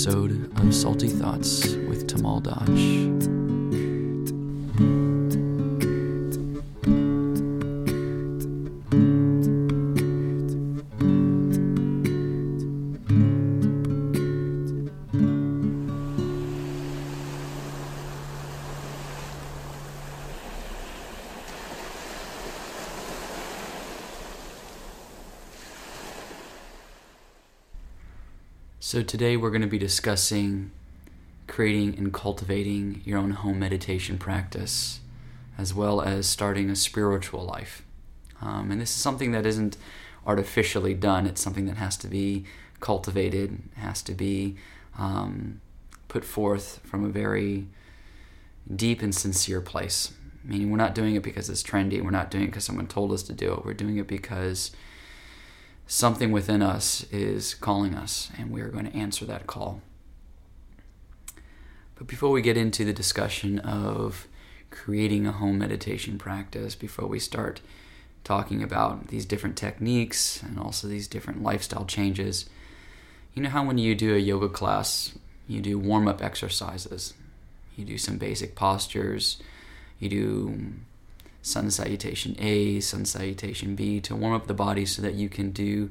episode of Salty Thoughts with Tamal Dodge. So, today we're going to be discussing creating and cultivating your own home meditation practice, as well as starting a spiritual life. Um, and this is something that isn't artificially done, it's something that has to be cultivated, has to be um, put forth from a very deep and sincere place. Meaning, we're not doing it because it's trendy, we're not doing it because someone told us to do it, we're doing it because something within us is calling us, and we are going to answer that call. But before we get into the discussion of creating a home meditation practice, before we start talking about these different techniques and also these different lifestyle changes, you know how when you do a yoga class, you do warm up exercises, you do some basic postures, you do sun salutation A, sun salutation B to warm up the body so that you can do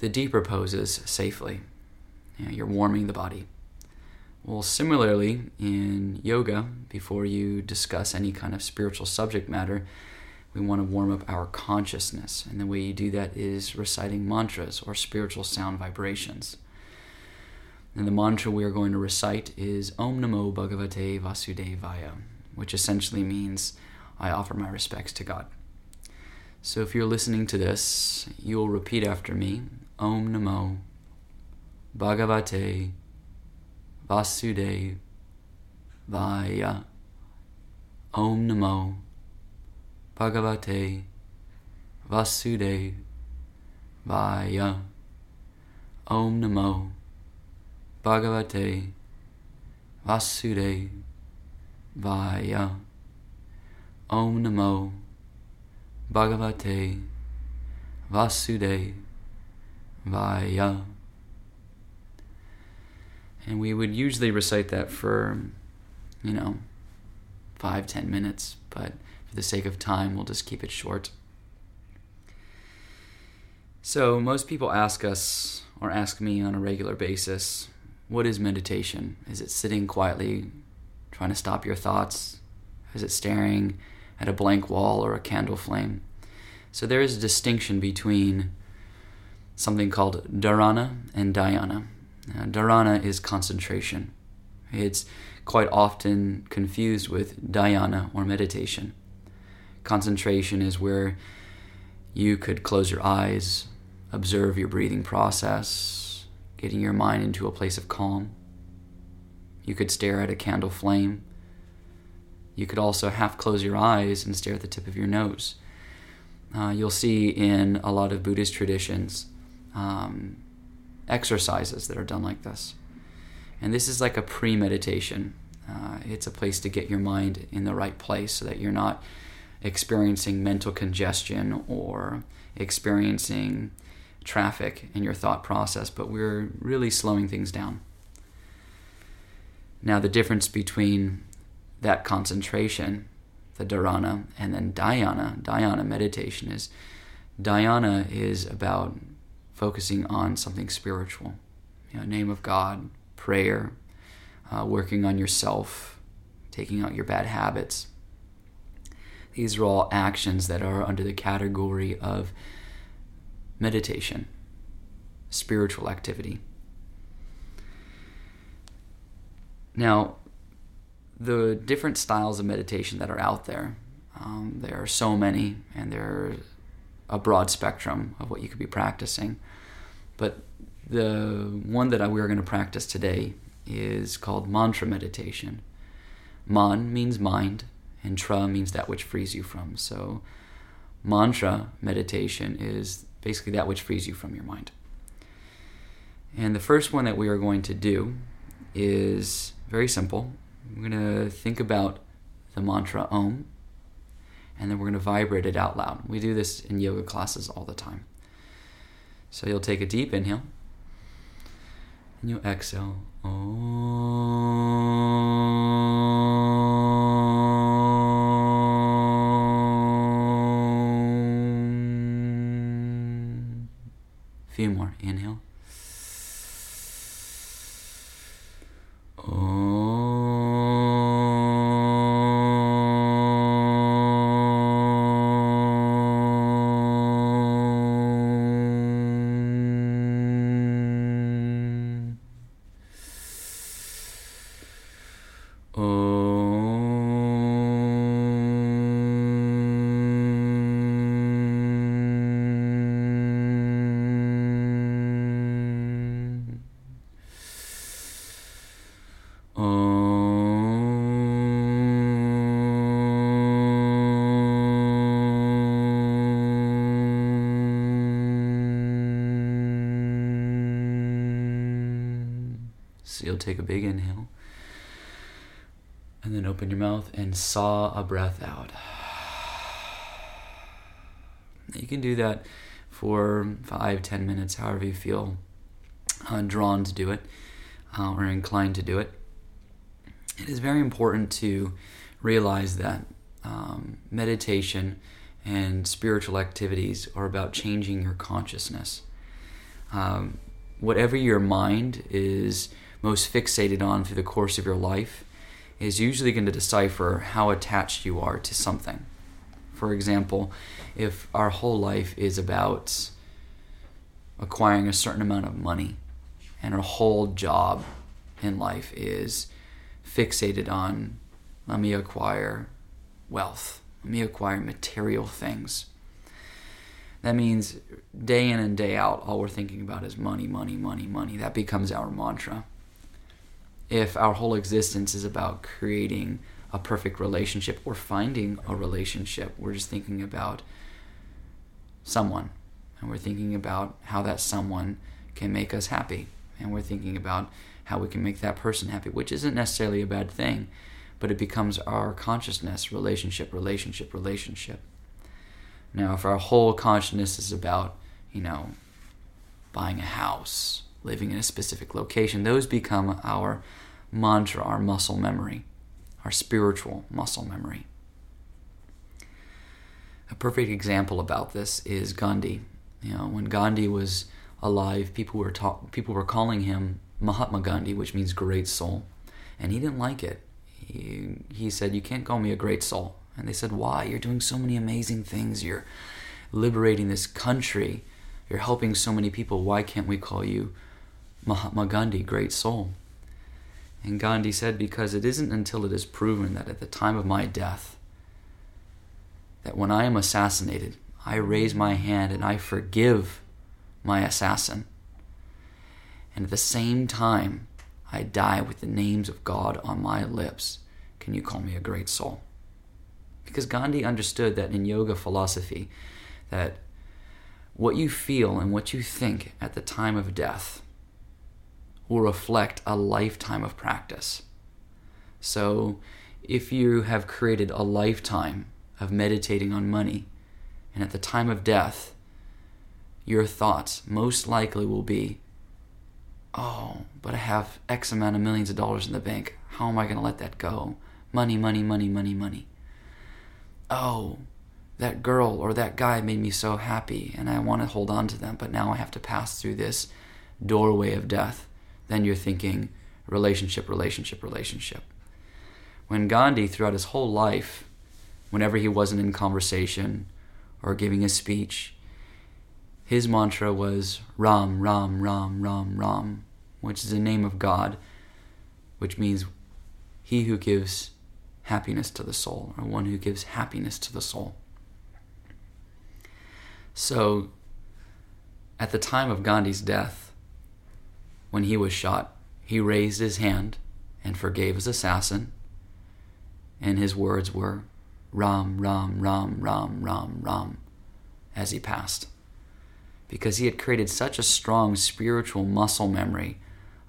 the deeper poses safely. You're warming the body. Well, similarly, in yoga, before you discuss any kind of spiritual subject matter, we want to warm up our consciousness. And the way you do that is reciting mantras or spiritual sound vibrations. And the mantra we are going to recite is Om Namo Bhagavate Vasudevaya, which essentially means I offer my respects to God. So if you're listening to this, you'll repeat after me Om Namo Bhagavate Vasudevaya. Om Namo Bhagavate Vasudevaya. Om Namo Bhagavate Vasudevaya. Om Namo Bhagavate Vasudevaya. And we would usually recite that for, you know, five, ten minutes, but for the sake of time, we'll just keep it short. So, most people ask us or ask me on a regular basis, what is meditation? Is it sitting quietly, trying to stop your thoughts? Is it staring at a blank wall or a candle flame. So there is a distinction between something called dharana and dhyana. Now, dharana is concentration. It's quite often confused with dhyana or meditation. Concentration is where you could close your eyes, observe your breathing process, getting your mind into a place of calm. You could stare at a candle flame you could also half close your eyes and stare at the tip of your nose. Uh, you'll see in a lot of Buddhist traditions um, exercises that are done like this. And this is like a pre meditation. Uh, it's a place to get your mind in the right place so that you're not experiencing mental congestion or experiencing traffic in your thought process, but we're really slowing things down. Now, the difference between that concentration, the dharana, and then dhyana. Dhyana meditation is dhyana is about focusing on something spiritual, you know, name of God, prayer, uh, working on yourself, taking out your bad habits. These are all actions that are under the category of meditation, spiritual activity. Now, the different styles of meditation that are out there. Um, there are so many, and there's a broad spectrum of what you could be practicing. But the one that we are going to practice today is called mantra meditation. Man means mind, and tra means that which frees you from. So, mantra meditation is basically that which frees you from your mind. And the first one that we are going to do is very simple. We're going to think about the mantra Om, and then we're going to vibrate it out loud. We do this in yoga classes all the time. So you'll take a deep inhale, And you exhale. Om. You'll take a big inhale and then open your mouth and saw a breath out. You can do that for five, ten minutes, however you feel uh, drawn to do it uh, or inclined to do it. It is very important to realize that um, meditation and spiritual activities are about changing your consciousness. Um, whatever your mind is most fixated on through the course of your life is usually going to decipher how attached you are to something. For example, if our whole life is about acquiring a certain amount of money and our whole job in life is fixated on let me acquire wealth, let me acquire material things. That means day in and day out, all we're thinking about is money, money, money, money. That becomes our mantra. If our whole existence is about creating a perfect relationship or finding a relationship, we're just thinking about someone. And we're thinking about how that someone can make us happy. And we're thinking about how we can make that person happy which isn't necessarily a bad thing but it becomes our consciousness. Relationship relationship relationship. Now if our whole consciousness is about you know buying a house living in a specific location those become our mantra our muscle memory our spiritual muscle memory a perfect example about this is Gandhi. You know, when Gandhi was alive, people were ta- people were calling him Mahatma Gandhi, which means great soul, and he didn't like it. He he said, "You can't call me a great soul." And they said, "Why? You're doing so many amazing things. You're liberating this country. You're helping so many people. Why can't we call you Mahatma Gandhi, great soul?" And Gandhi said, "Because it isn't until it is proven that at the time of my death." that when I am assassinated, I raise my hand and I forgive my assassin. And at the same time, I die with the names of God on my lips. Can you call me a great soul? Because Gandhi understood that in yoga philosophy, that what you feel and what you think at the time of death will reflect a lifetime of practice. So, if you have created a lifetime of meditating on money, and at the time of death, your thoughts most likely will be, oh, but I have X amount of millions of dollars in the bank. How am I going to let that go? Money, money, money, money, money. Oh, that girl or that guy made me so happy, and I want to hold on to them, but now I have to pass through this doorway of death. Then you're thinking relationship, relationship, relationship. When Gandhi, throughout his whole life, whenever he wasn't in conversation or giving a speech, his mantra was Ram, Ram, Ram, Ram, Ram, which is the name of God, which means he who gives happiness to the soul, or one who gives happiness to the soul. So, at the time of Gandhi's death, when he was shot, he raised his hand and forgave his assassin, and his words were, Ram, Ram, Ram, Ram, Ram, Ram, as he passed. Because he had created such a strong spiritual muscle memory,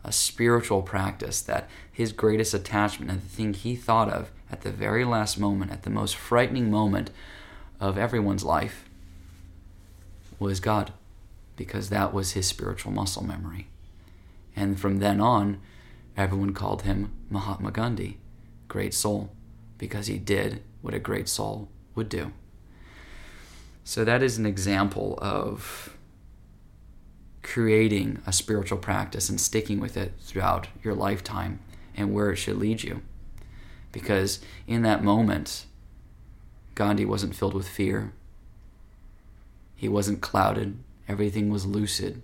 a spiritual practice, that his greatest attachment and the thing he thought of at the very last moment, at the most frightening moment of everyone's life, was God. Because that was his spiritual muscle memory. And from then on, everyone called him Mahatma Gandhi, great soul, because he did what a great soul would do. So that is an example of creating a spiritual practice and sticking with it throughout your lifetime and where it should lead you. Because in that moment, Gandhi wasn't filled with fear. He wasn't clouded. Everything was lucid.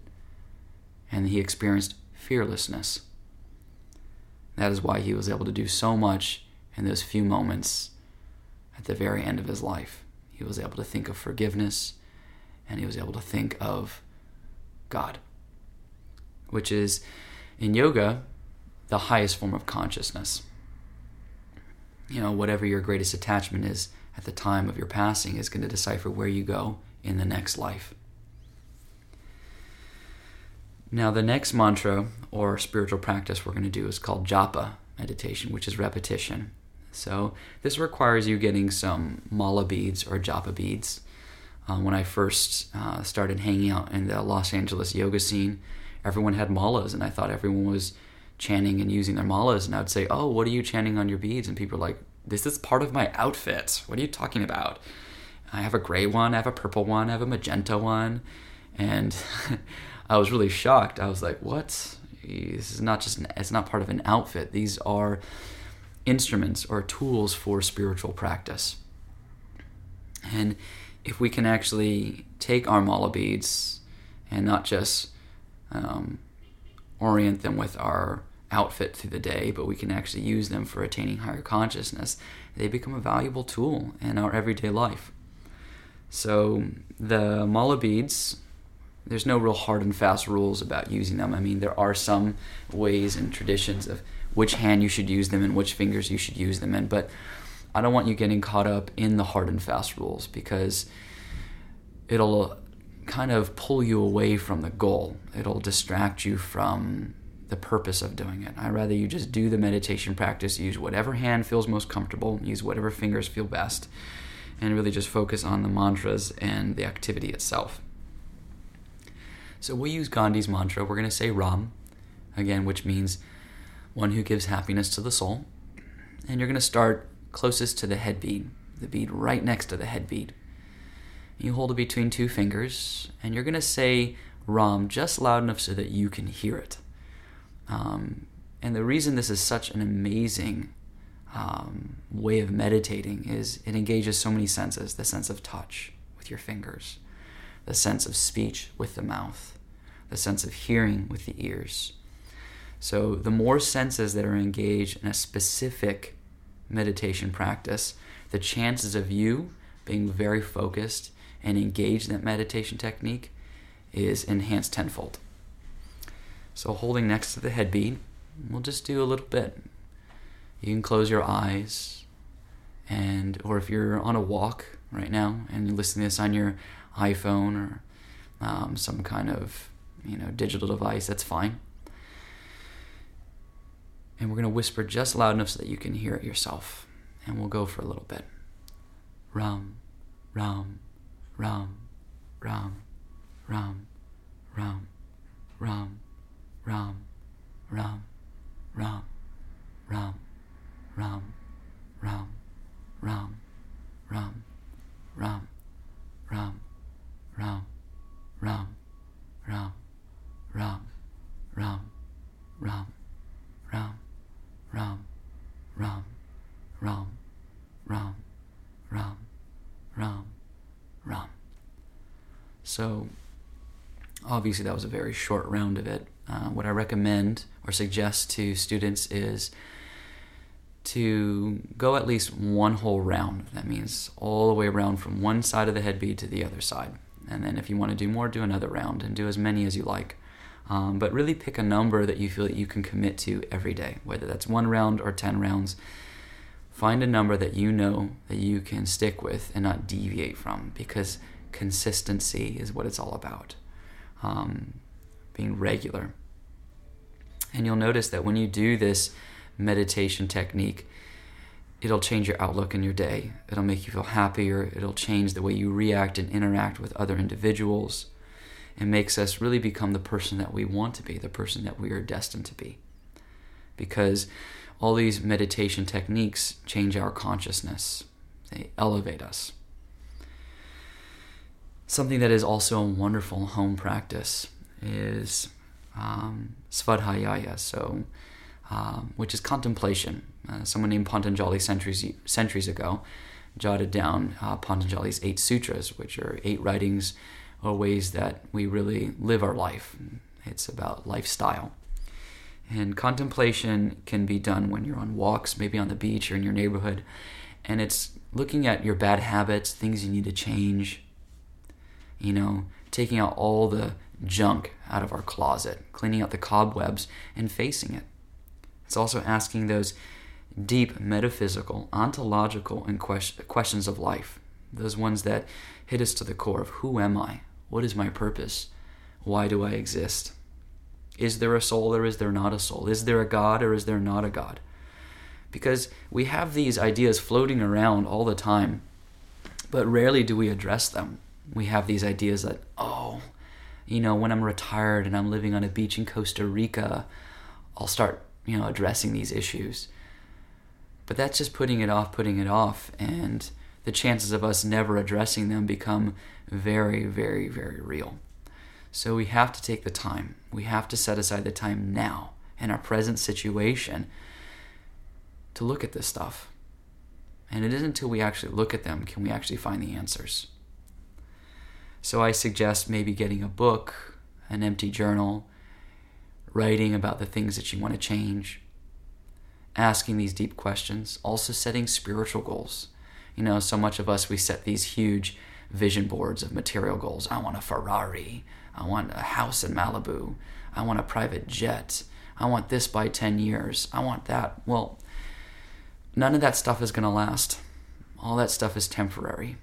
And he experienced fearlessness. That is why he was able to do so much in those few moments at the very end of his life. He was able to think of forgiveness and he was able to think of God, which is in yoga the highest form of consciousness. You know, whatever your greatest attachment is at the time of your passing is going to decipher where you go in the next life. Now, the next mantra or spiritual practice we're going to do is called japa meditation, which is repetition. So, this requires you getting some mala beads or japa beads. Uh, when I first uh, started hanging out in the Los Angeles yoga scene, everyone had malas, and I thought everyone was chanting and using their malas. And I would say, Oh, what are you chanting on your beads? And people are like, This is part of my outfit. What are you talking about? I have a gray one, I have a purple one, I have a magenta one. And I was really shocked. I was like, What? This is not just, an, it's not part of an outfit. These are instruments or tools for spiritual practice. And if we can actually take our mala beads and not just um, orient them with our outfit through the day, but we can actually use them for attaining higher consciousness, they become a valuable tool in our everyday life. So the mala beads, there's no real hard and fast rules about using them. I mean, there are some ways and traditions of which hand you should use them and which fingers you should use them in, but I don't want you getting caught up in the hard and fast rules because it'll uh, kind of pull you away from the goal. It'll distract you from the purpose of doing it. I'd rather you just do the meditation practice, use whatever hand feels most comfortable, use whatever fingers feel best, and really just focus on the mantras and the activity itself. So we use Gandhi's mantra. We're going to say Ram, again, which means one who gives happiness to the soul. And you're going to start closest to the head bead, the bead right next to the head bead. You hold it between two fingers, and you're going to say Ram just loud enough so that you can hear it. Um, and the reason this is such an amazing um, way of meditating is it engages so many senses the sense of touch with your fingers, the sense of speech with the mouth, the sense of hearing with the ears. So, the more senses that are engaged in a specific meditation practice, the chances of you being very focused and engaged in that meditation technique is enhanced tenfold. So, holding next to the head bead, we'll just do a little bit. You can close your eyes, and or if you're on a walk right now and you're listening to this on your iPhone or um, some kind of you know digital device, that's fine. And we're going to whisper just loud enough so that you can hear it yourself. And we'll go for a little bit. Ram, Ram, Ram, Ram, Ram, Ram, Ram, Ram, Ram, Ram, So, obviously, that was a very short round of it. Uh, what I recommend or suggest to students is to go at least one whole round. That means all the way around from one side of the head bead to the other side. And then if you want to do more, do another round and do as many as you like. Um, but really pick a number that you feel that you can commit to every day, whether that's one round or 10 rounds. Find a number that you know that you can stick with and not deviate from because consistency is what it's all about. Um, being regular. And you'll notice that when you do this meditation technique, it'll change your outlook in your day. It'll make you feel happier. It'll change the way you react and interact with other individuals. and makes us really become the person that we want to be, the person that we are destined to be. Because all these meditation techniques change our consciousness, they elevate us. Something that is also a wonderful home practice is um, svadhyaya, so um, which is contemplation. Uh, someone named Patanjali centuries centuries ago jotted down uh, eight sutras, which are eight writings or ways that we really live our life. It's about lifestyle. And contemplation can be done when you're on walks, maybe on the beach or in your neighborhood. And it's looking at your bad habits, things you need to change, you know, taking out all the junk out of our closet, cleaning out the cobwebs, and facing it. It's also asking those deep metaphysical, ontological, and questions of life. Those ones that hit us to the core of who am I? What is my purpose? Why do I exist? Is there a soul or is there not a soul? Is there a God or is there not a God? Because we have these ideas floating around all the time, but rarely do we address them. We have these ideas that, oh, you know, when I'm retired and I'm living on a beach in Costa Rica, I'll start, you know, addressing these issues. But that's just putting it off, putting it off, and the chances of us never addressing them become very, very, very real. So we have to take the time. We have to set aside the time now in our present situation to look at this stuff. And it isn't until we actually look at them can we actually find the answers. So I suggest maybe getting a book, an empty journal, writing about the things that you want to change, asking these deep questions, also setting spiritual goals. You know, so much of us, we set these huge vision boards of material goals. I want a Ferrari. I want a house in Malibu. I want a private jet. I want this by 10 years. I want that. Well, none of that stuff is going to last. All that stuff is temporary.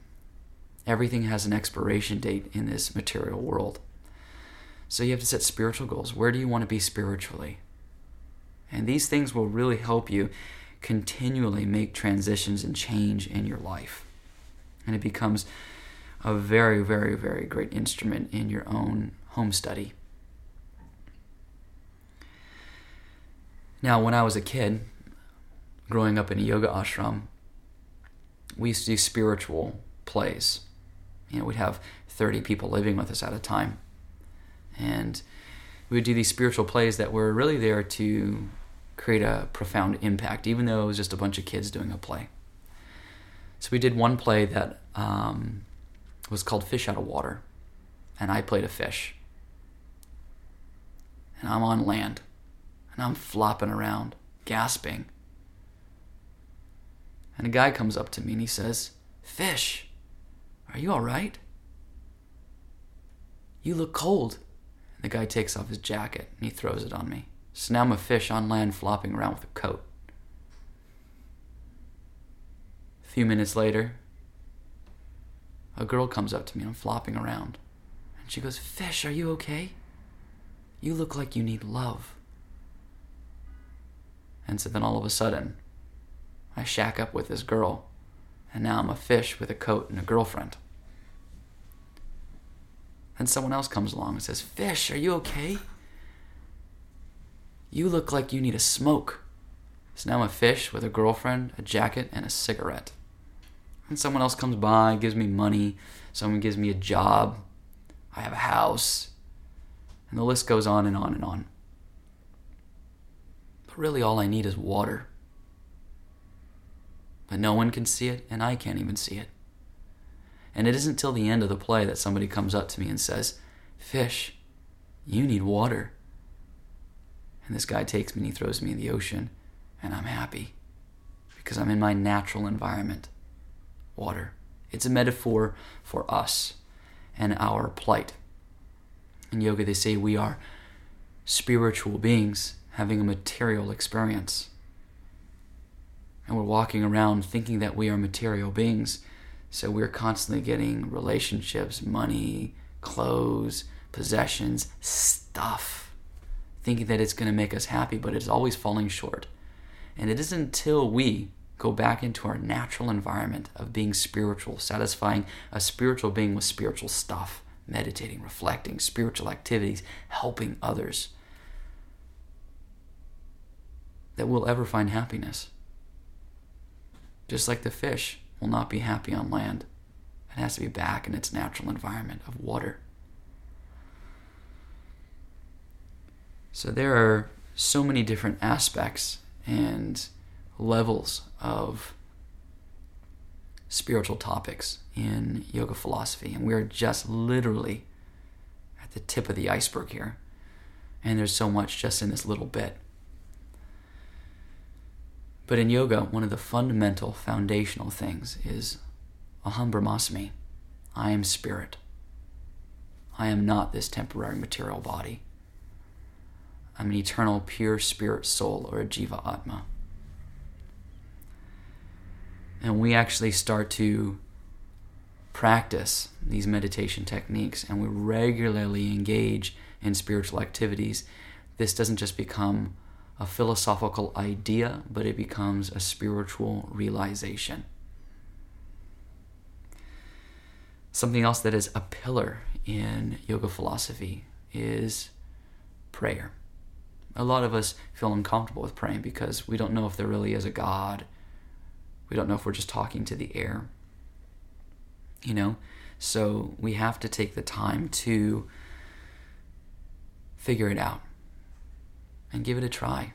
Everything has an expiration date in this material world. So you have to set spiritual goals. Where do you want to be spiritually? And these things will really help you continually make transitions and change in your life. And it becomes a very, very, very great instrument in your own home study. Now, when I was a kid, growing up in a yoga ashram, we used to do spiritual plays. You know, we'd have 30 people living with us at a time. And we would do these spiritual plays that were really there to create a profound impact, even though it was just a bunch of kids doing a play. So we did one play that um, was called Fish Out of Water, and I played a fish. And I'm on land, and I'm flopping around, gasping. And a guy comes up to me and he says, Fish, are you all right? You look cold. The guy takes off his jacket and he throws it on me. So now I'm a fish on land flopping around with a coat. A few minutes later, a girl comes up to me and I'm flopping around. And she goes, Fish, are you okay? You look like you need love. And so then all of a sudden, I shack up with this girl, and now I'm a fish with a coat and a girlfriend. Then someone else comes along and says, Fish, are you okay? You look like you need a smoke. So now I'm a fish with a girlfriend, a jacket, and a cigarette. And someone else comes by, gives me money, someone gives me a job, I have a house, and the list goes on and on and on. But really, all I need is water. But no one can see it, and I can't even see it. And it isn't till the end of the play that somebody comes up to me and says, Fish, you need water. And this guy takes me and he throws me in the ocean, and I'm happy because I'm in my natural environment water. It's a metaphor for us and our plight. In yoga, they say we are spiritual beings having a material experience. And we're walking around thinking that we are material beings so we're constantly getting relationships, money, clothes, possessions, stuff, thinking that it's going to make us happy, but it's always falling short. And it isn't until we go back into our natural environment of being spiritual, satisfying a spiritual being with spiritual stuff, meditating, reflecting, spiritual activities, helping others, that we'll ever find happiness. Just like the fish will not be happy on land, it has to be back in its natural environment of water. So there are so many different aspects and levels of spiritual topics in yoga philosophy, and we're just literally at the tip of the iceberg here. And there's so much just in this little bit. But in yoga, one of the fundamental foundational things is aham brahmasmi. I am spirit. I am not this temporary material body. I'm an eternal, pure spirit soul or a jiva atma. And we actually start to practice these meditation techniques and we regularly engage in spiritual activities, this doesn't just become a philosophical idea, but it becomes a spiritual realization. Something else that is a pillar in yoga philosophy is prayer. A lot of us feel uncomfortable with praying because we don't know if there really is a God. We don't know if we're just talking to the air. You know? So we have to take the time to figure it out and give it a try.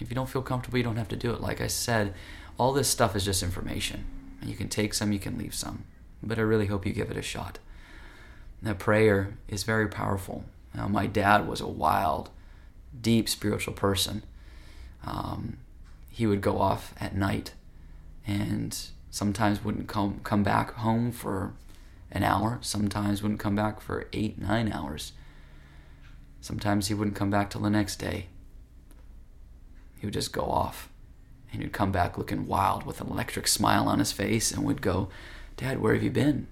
If you don't feel comfortable, you don't have to do it. Like I said, all this stuff is just information. And you can take some, you can leave some. But I really hope you give it a shot. Now, prayer is very powerful. Now, my dad was a wild, deep spiritual person. Um, he would go off at night and sometimes wouldn't come come back home for an hour sometimes wouldn't come back for eight nine hours Sometimes he wouldn't come back till the next day. He would just go off. And he'd come back looking wild with an electric smile on his face and would go, Dad, where have you been?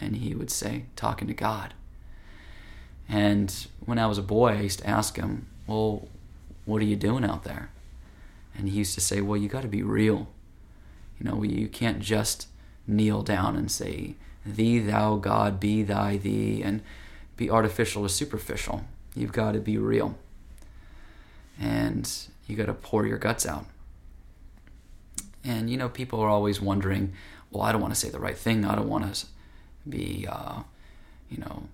And he would say, Talking to God. And when I was a boy, I used to ask him, Well, what are you doing out there? And he used to say, Well, you got to be real. You know, you can't just kneel down and say, Thee, thou, God, be thy, thee, and be artificial or superficial. You've got to be real. And you got to pour your guts out. And, you know, people are always wondering, well, I don't want to say the right thing. I don't want to be, uh, you know,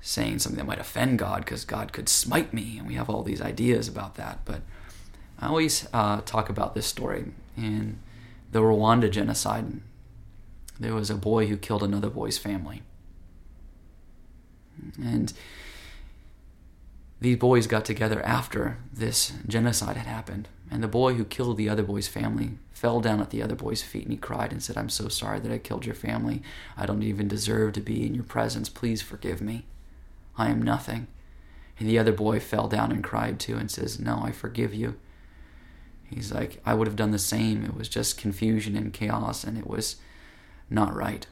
saying something that might offend God because God could smite me. And we have all these ideas about that. But I always uh, talk about this story. In the Rwanda genocide, there was a boy who killed another boy's family. And these boys got together after this genocide had happened. And the boy who killed the other boy's family fell down at the other boy's feet and he cried and said, I'm so sorry that I killed your family. I don't even deserve to be in your presence. Please forgive me. I am nothing. And the other boy fell down and cried too and says, No, I forgive you. He's like, I would have done the same. It was just confusion and chaos and it was not right.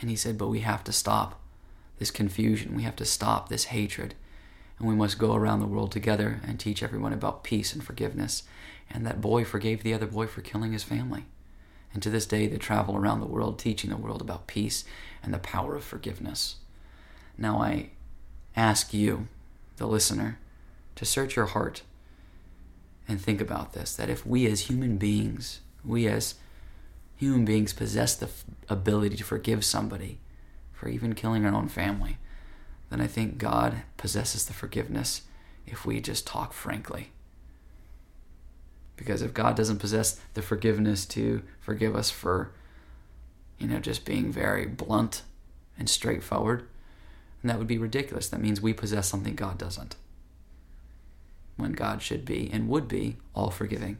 And he said, But we have to stop this confusion. We have to stop this hatred. And we must go around the world together and teach everyone about peace and forgiveness. And that boy forgave the other boy for killing his family. And to this day, they travel around the world teaching the world about peace and the power of forgiveness. Now, I ask you, the listener, to search your heart and think about this that if we as human beings, we as human beings possess the f- ability to forgive somebody, for even killing our own family, then I think God possesses the forgiveness if we just talk frankly. Because if God doesn't possess the forgiveness to forgive us for, you know, just being very blunt and straightforward, then that would be ridiculous. That means we possess something God doesn't. When God should be and would be all forgiving.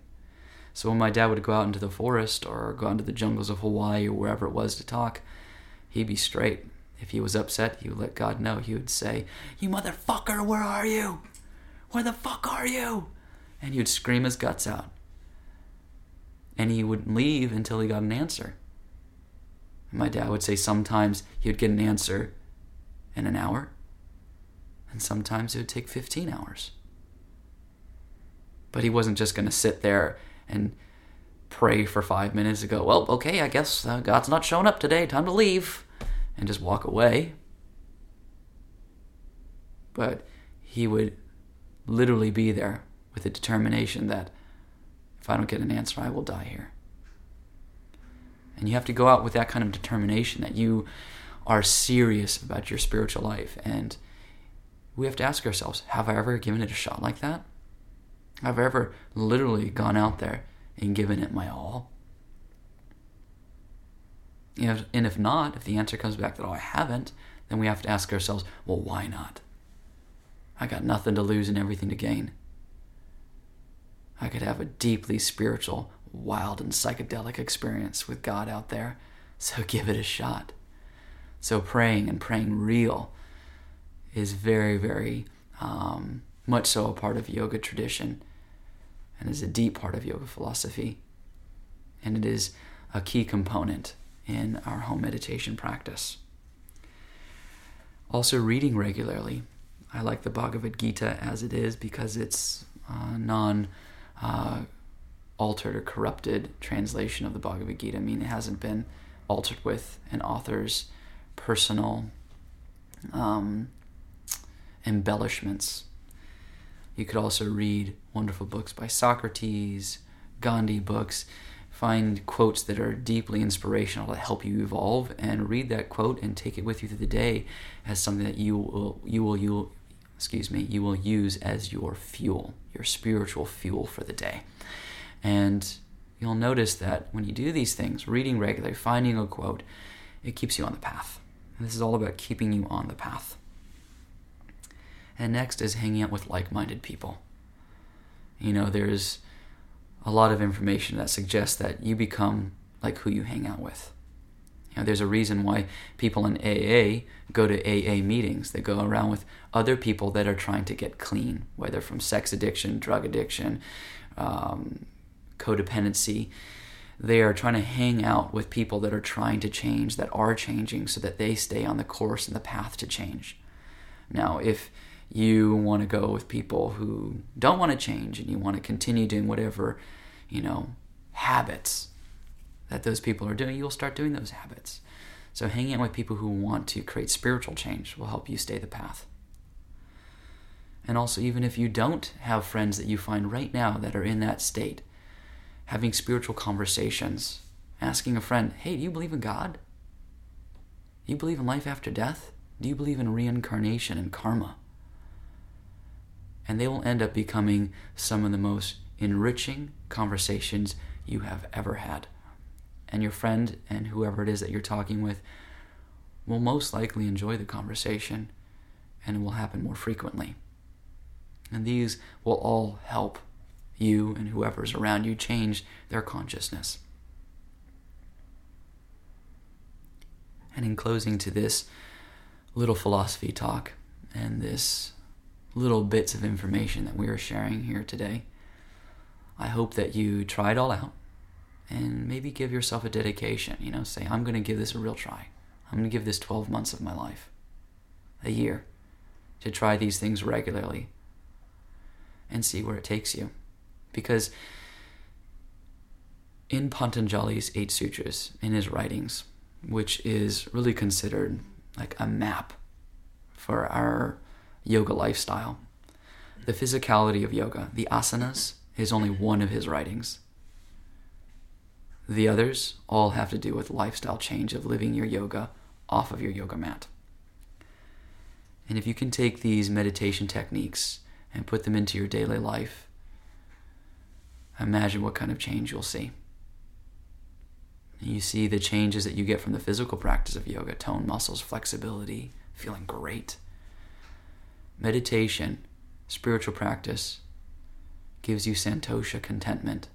So when my dad would go out into the forest or go into the jungles of Hawaii or wherever it was to talk, he'd be straight. If he was upset, he would let God know. He would say, You motherfucker, where are you? Where the fuck are you? And he would scream his guts out. And he wouldn't leave until he got an answer. And my dad would say sometimes he would get an answer in an hour, and sometimes it would take 15 hours. But he wasn't just going to sit there and pray for five minutes and go, well, okay, I guess uh, God's not showing up today. Time to leave. And just walk away. But he would literally be there with the determination that if I don't get an answer, I will die here. And you have to go out with that kind of determination that you are serious about your spiritual life. And we have to ask ourselves have I ever given it a shot like that? Have I ever literally gone out there and given it my all? And if not, if the answer comes back that, oh, I haven't, then we have to ask ourselves, well, why not? I got nothing to lose and everything to gain. I could have a deeply spiritual, wild, and psychedelic experience with God out there, so give it a shot. So praying and praying real is very, very um, much so a part of yoga tradition and is a deep part of yoga philosophy. And it is a key component in our home meditation practice. Also, reading regularly. I like the Bhagavad Gita as it is because it's uh, non uh, altered or corrupted translation of the Bhagavad Gita. I mean, it hasn't been altered with an author's personal um, embellishments. You could also read wonderful books by Socrates, Gandhi books, find quotes that are deeply inspirational that help you evolve, and read that quote and take it with you through the day as something that you will you will you excuse me you will use as your fuel, your spiritual fuel for the day. And you'll notice that when you do these things, reading regularly, finding a quote, it keeps you on the path. And this is all about keeping you on the path. And next is hanging out with like minded people. You know, there's a lot of information that suggests that you become like who you hang out with. You know, there's a reason why people in AA go to AA meetings. They go around with other people that are trying to get clean, whether from sex addiction, drug addiction, um, codependency. They are trying to hang out with people that are trying to change, that are changing, so that they stay on the course and the path to change. Now, if you want to go with people who don't want to change and you want to continue doing whatever, you know, habits that those people are doing, you'll start doing those habits. So hanging out with people who want to create spiritual change will help you stay the path. And also, even if you don't have friends that you find right now that are in that state, having spiritual conversations, asking a friend, hey, do you believe in God? Do you believe in life after death? Do you believe in reincarnation and karma? and they will end up becoming some of the most enriching conversations you have ever had. And your friend and whoever it is that you're talking with will most likely enjoy the conversation and it will happen more frequently. And these will all help you and whoever's around you change their consciousness. And in closing to this little philosophy talk and this little bits of information that we are sharing here today. I hope that you try it all out and maybe give yourself a dedication. You know, say, I'm going to give this a real try. I'm going to give this 12 months of my life, a year, to try these things regularly and see where it takes you. Because in Patanjali's Eight Sutras, in his writings, which is really considered like a map for our yoga lifestyle. The physicality of yoga, the asanas, is only one of his writings. The others all have to do with lifestyle change of living your yoga off of your yoga mat. And if you can take these meditation techniques and put them into your daily life, imagine what kind of change you'll see. You see the changes that you get from the physical practice of yoga tone, muscles, flexibility, feeling great Meditation, spiritual practice, gives you santosha, contentment,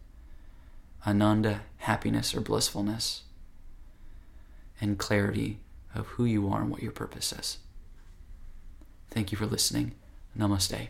ananda, happiness or blissfulness, and clarity of who you are and what your purpose is. Thank you for listening. Namaste.